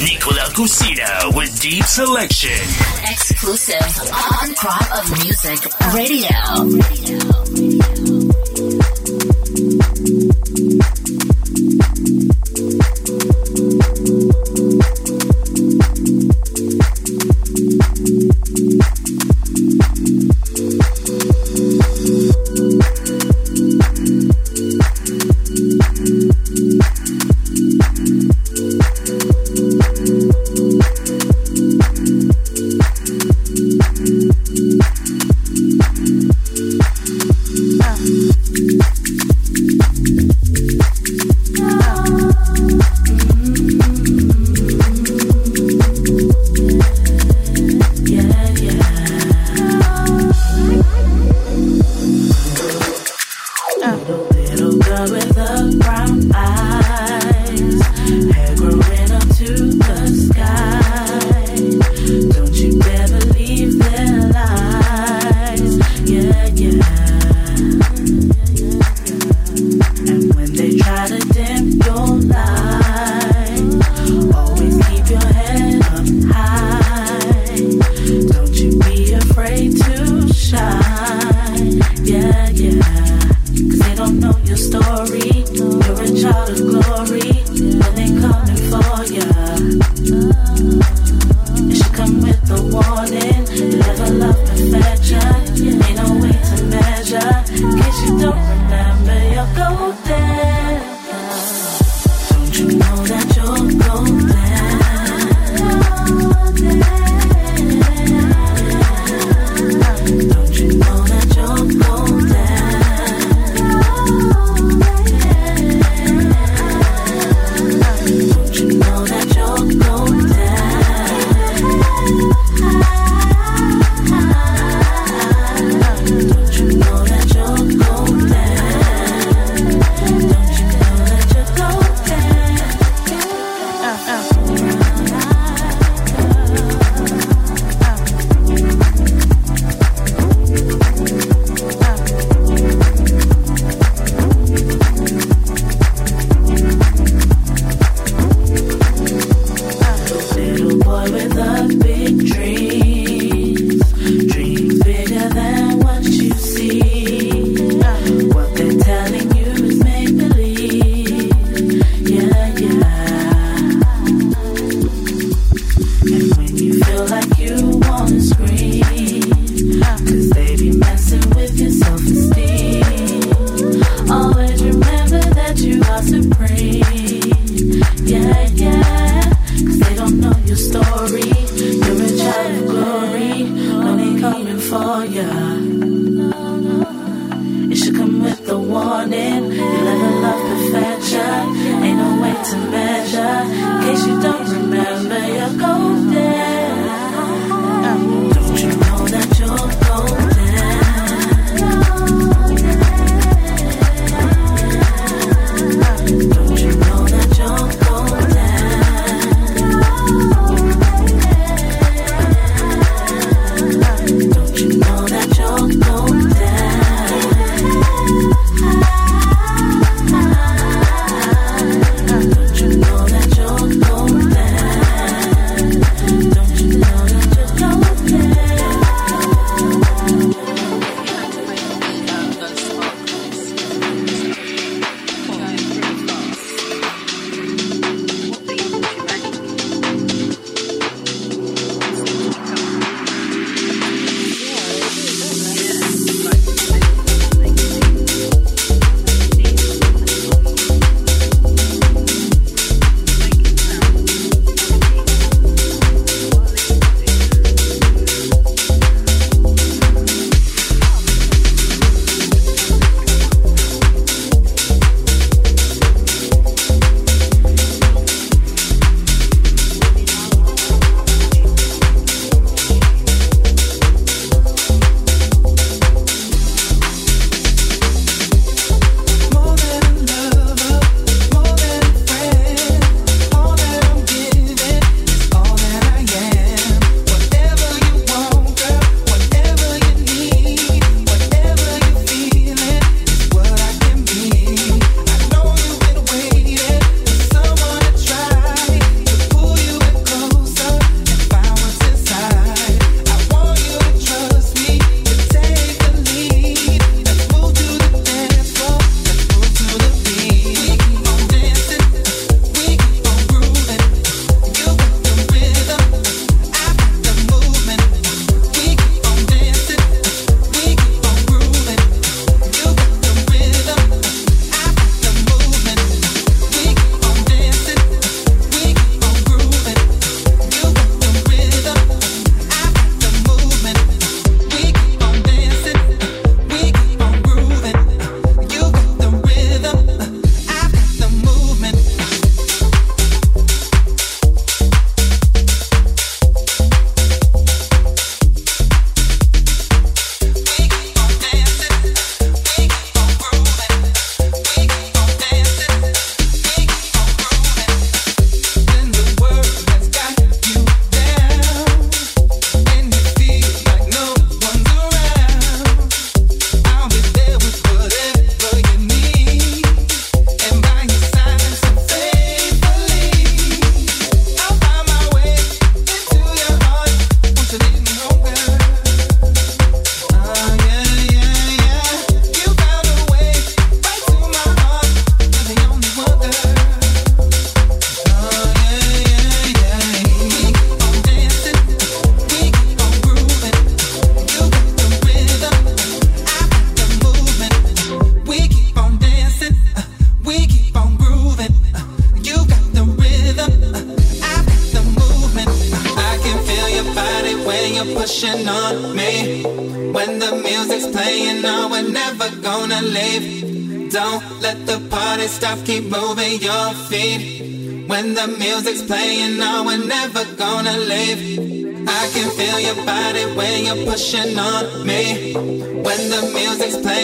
Nicola Cocina with Deep Selection. Exclusive on Crop of Music Radio.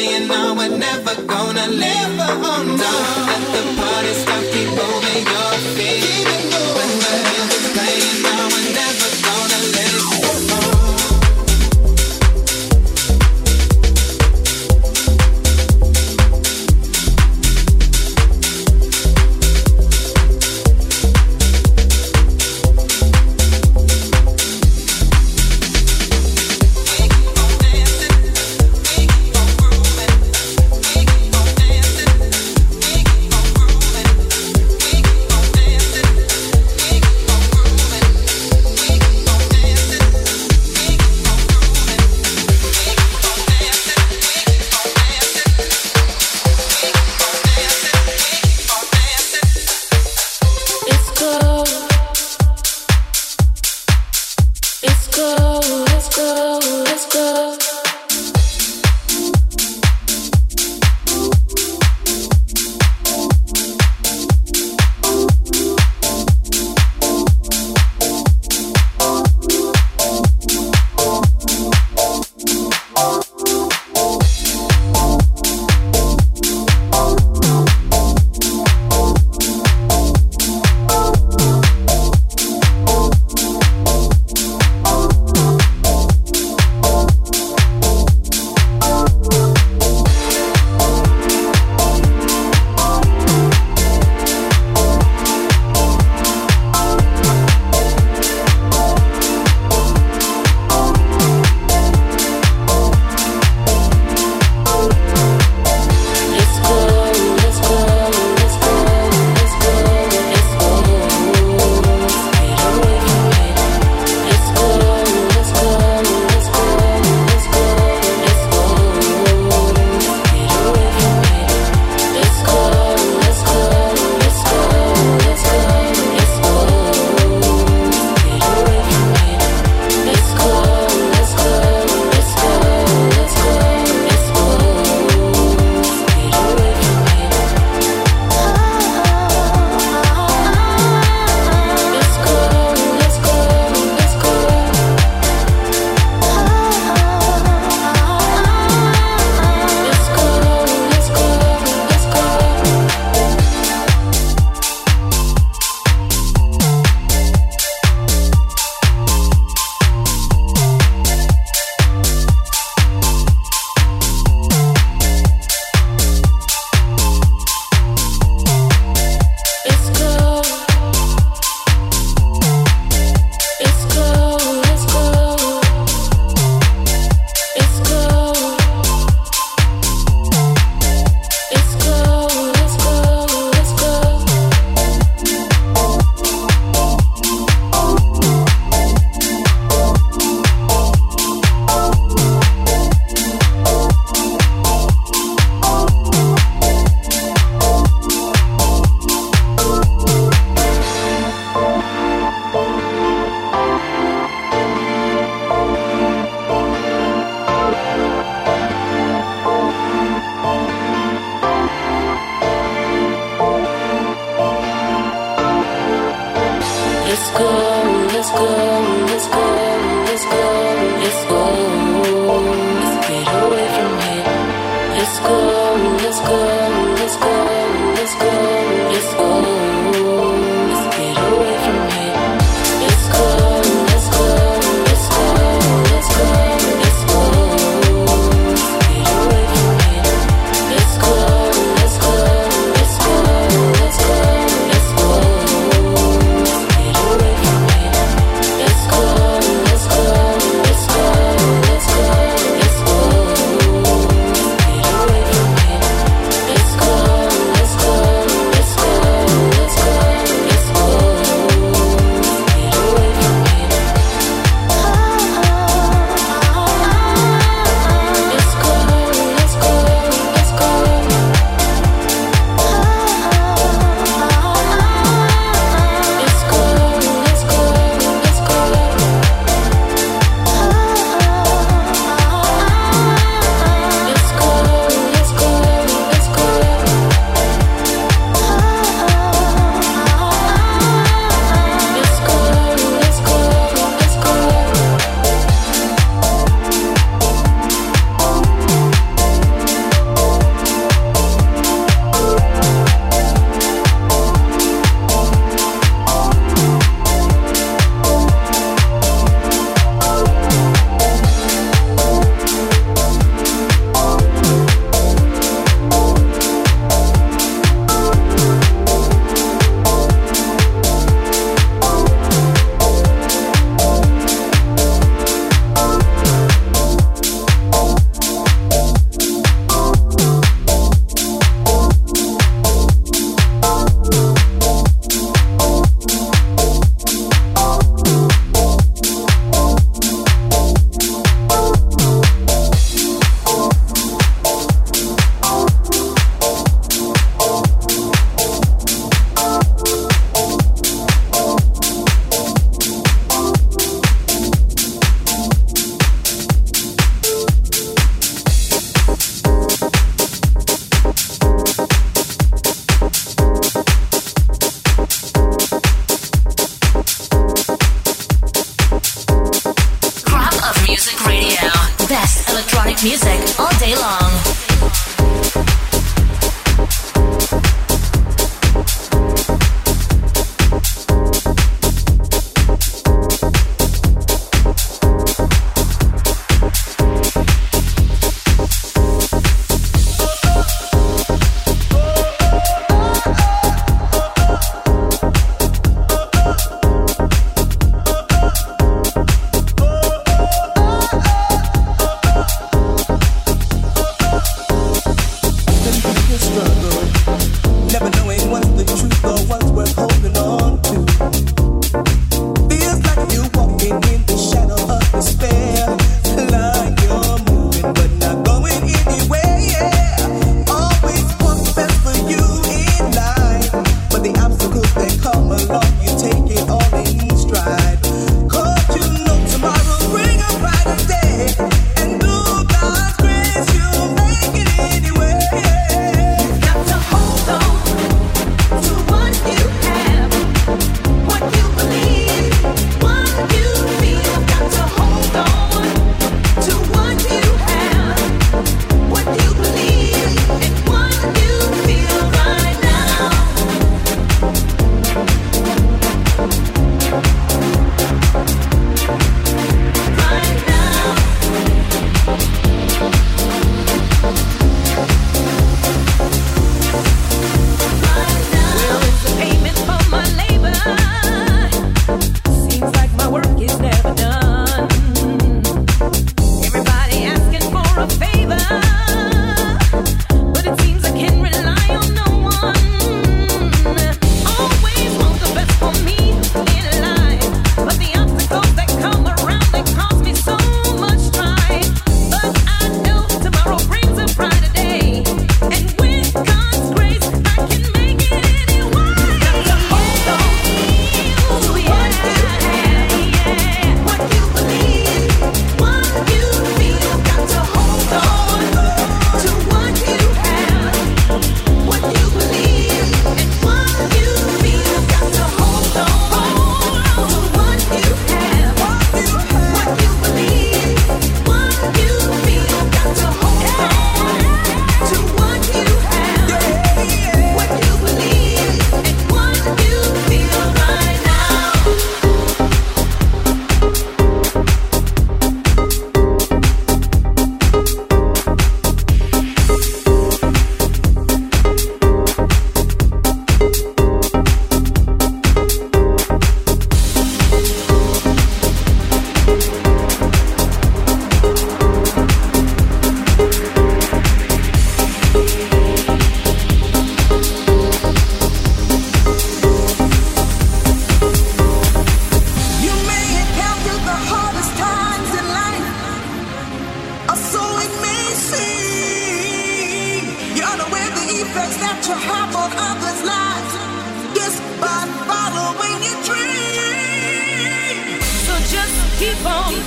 saying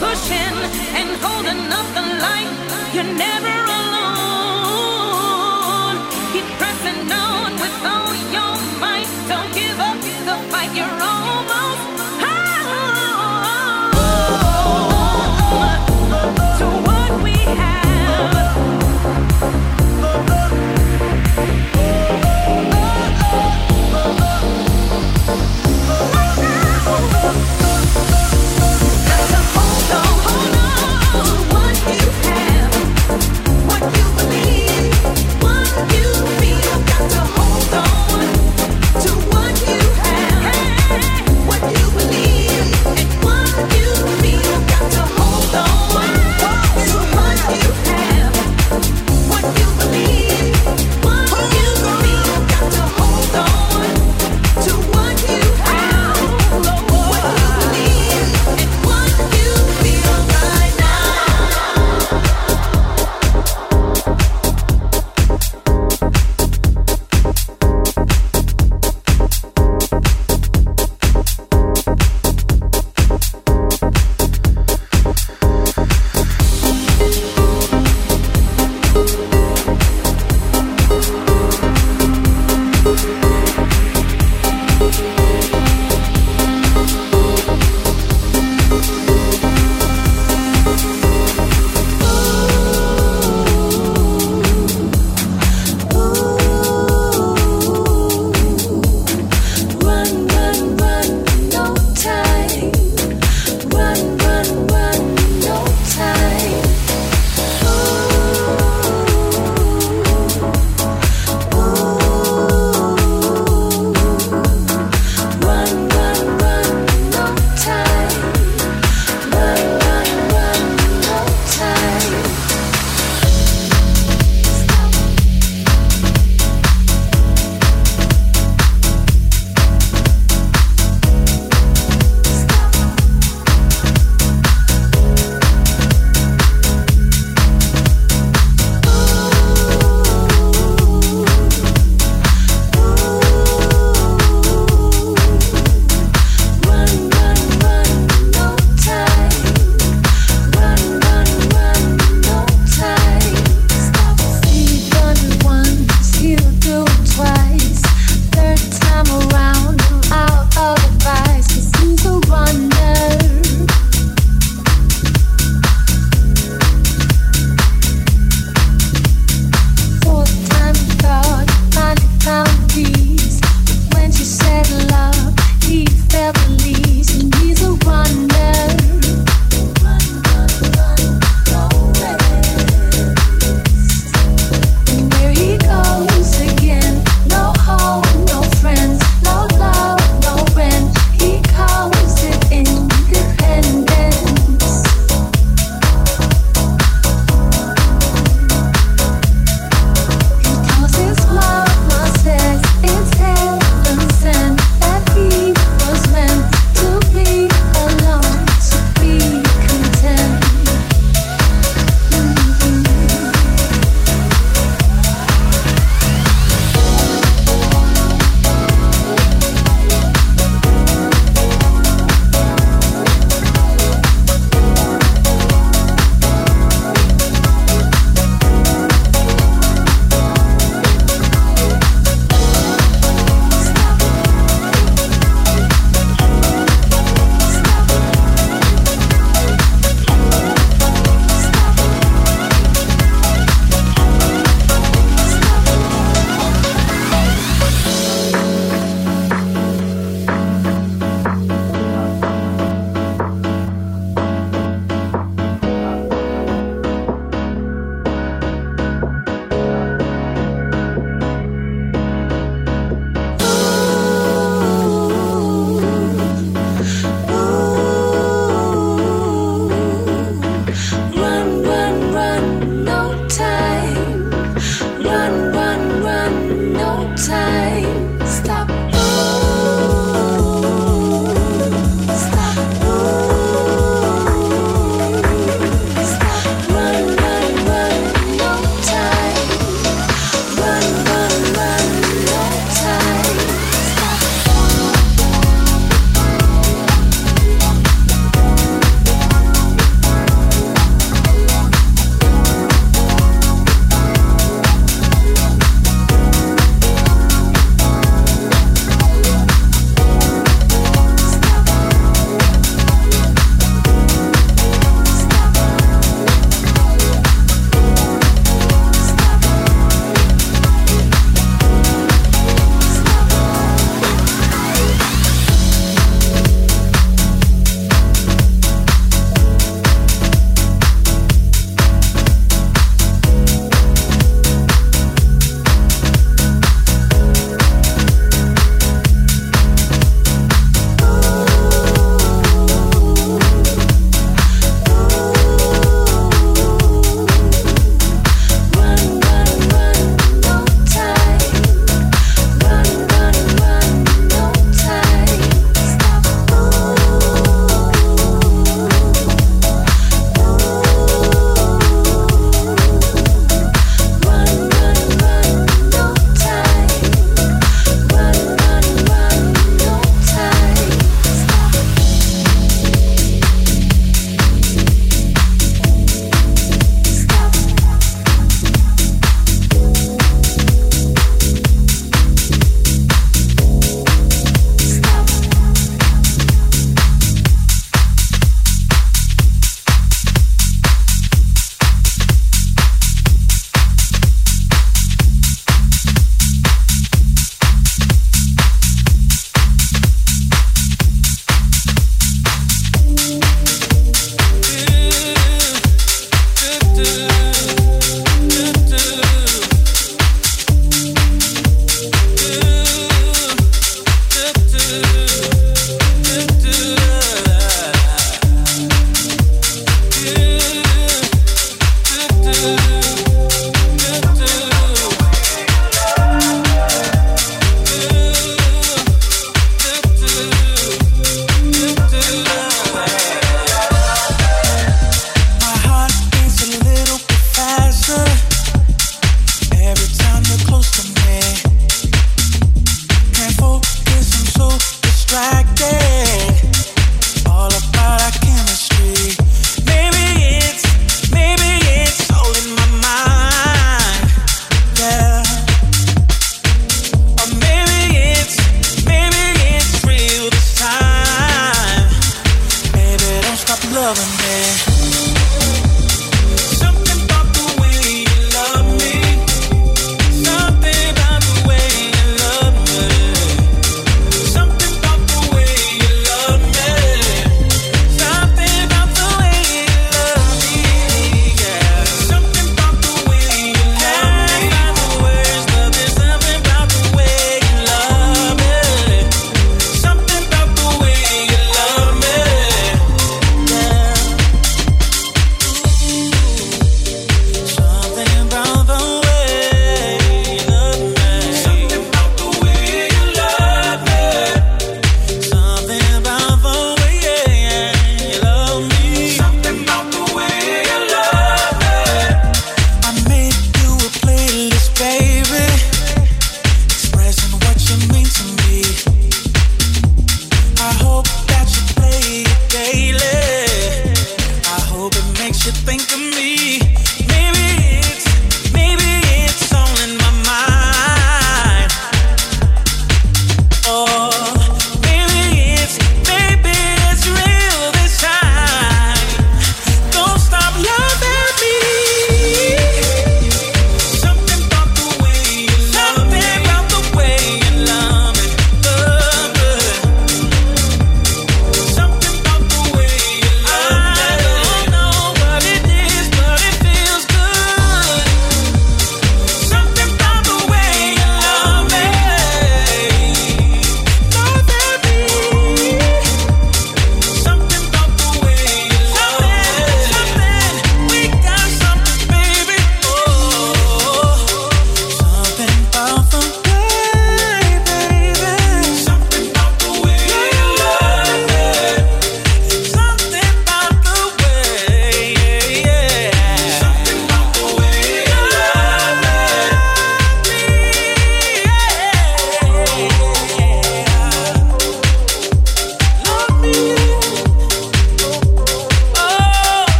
pushing and holding up the light. You're never alone. Keep pressing on with all your might. Don't give up the fight. You're on.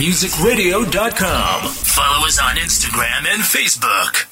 www.cropofmusicradio.com. Follow us on Instagram and Facebook.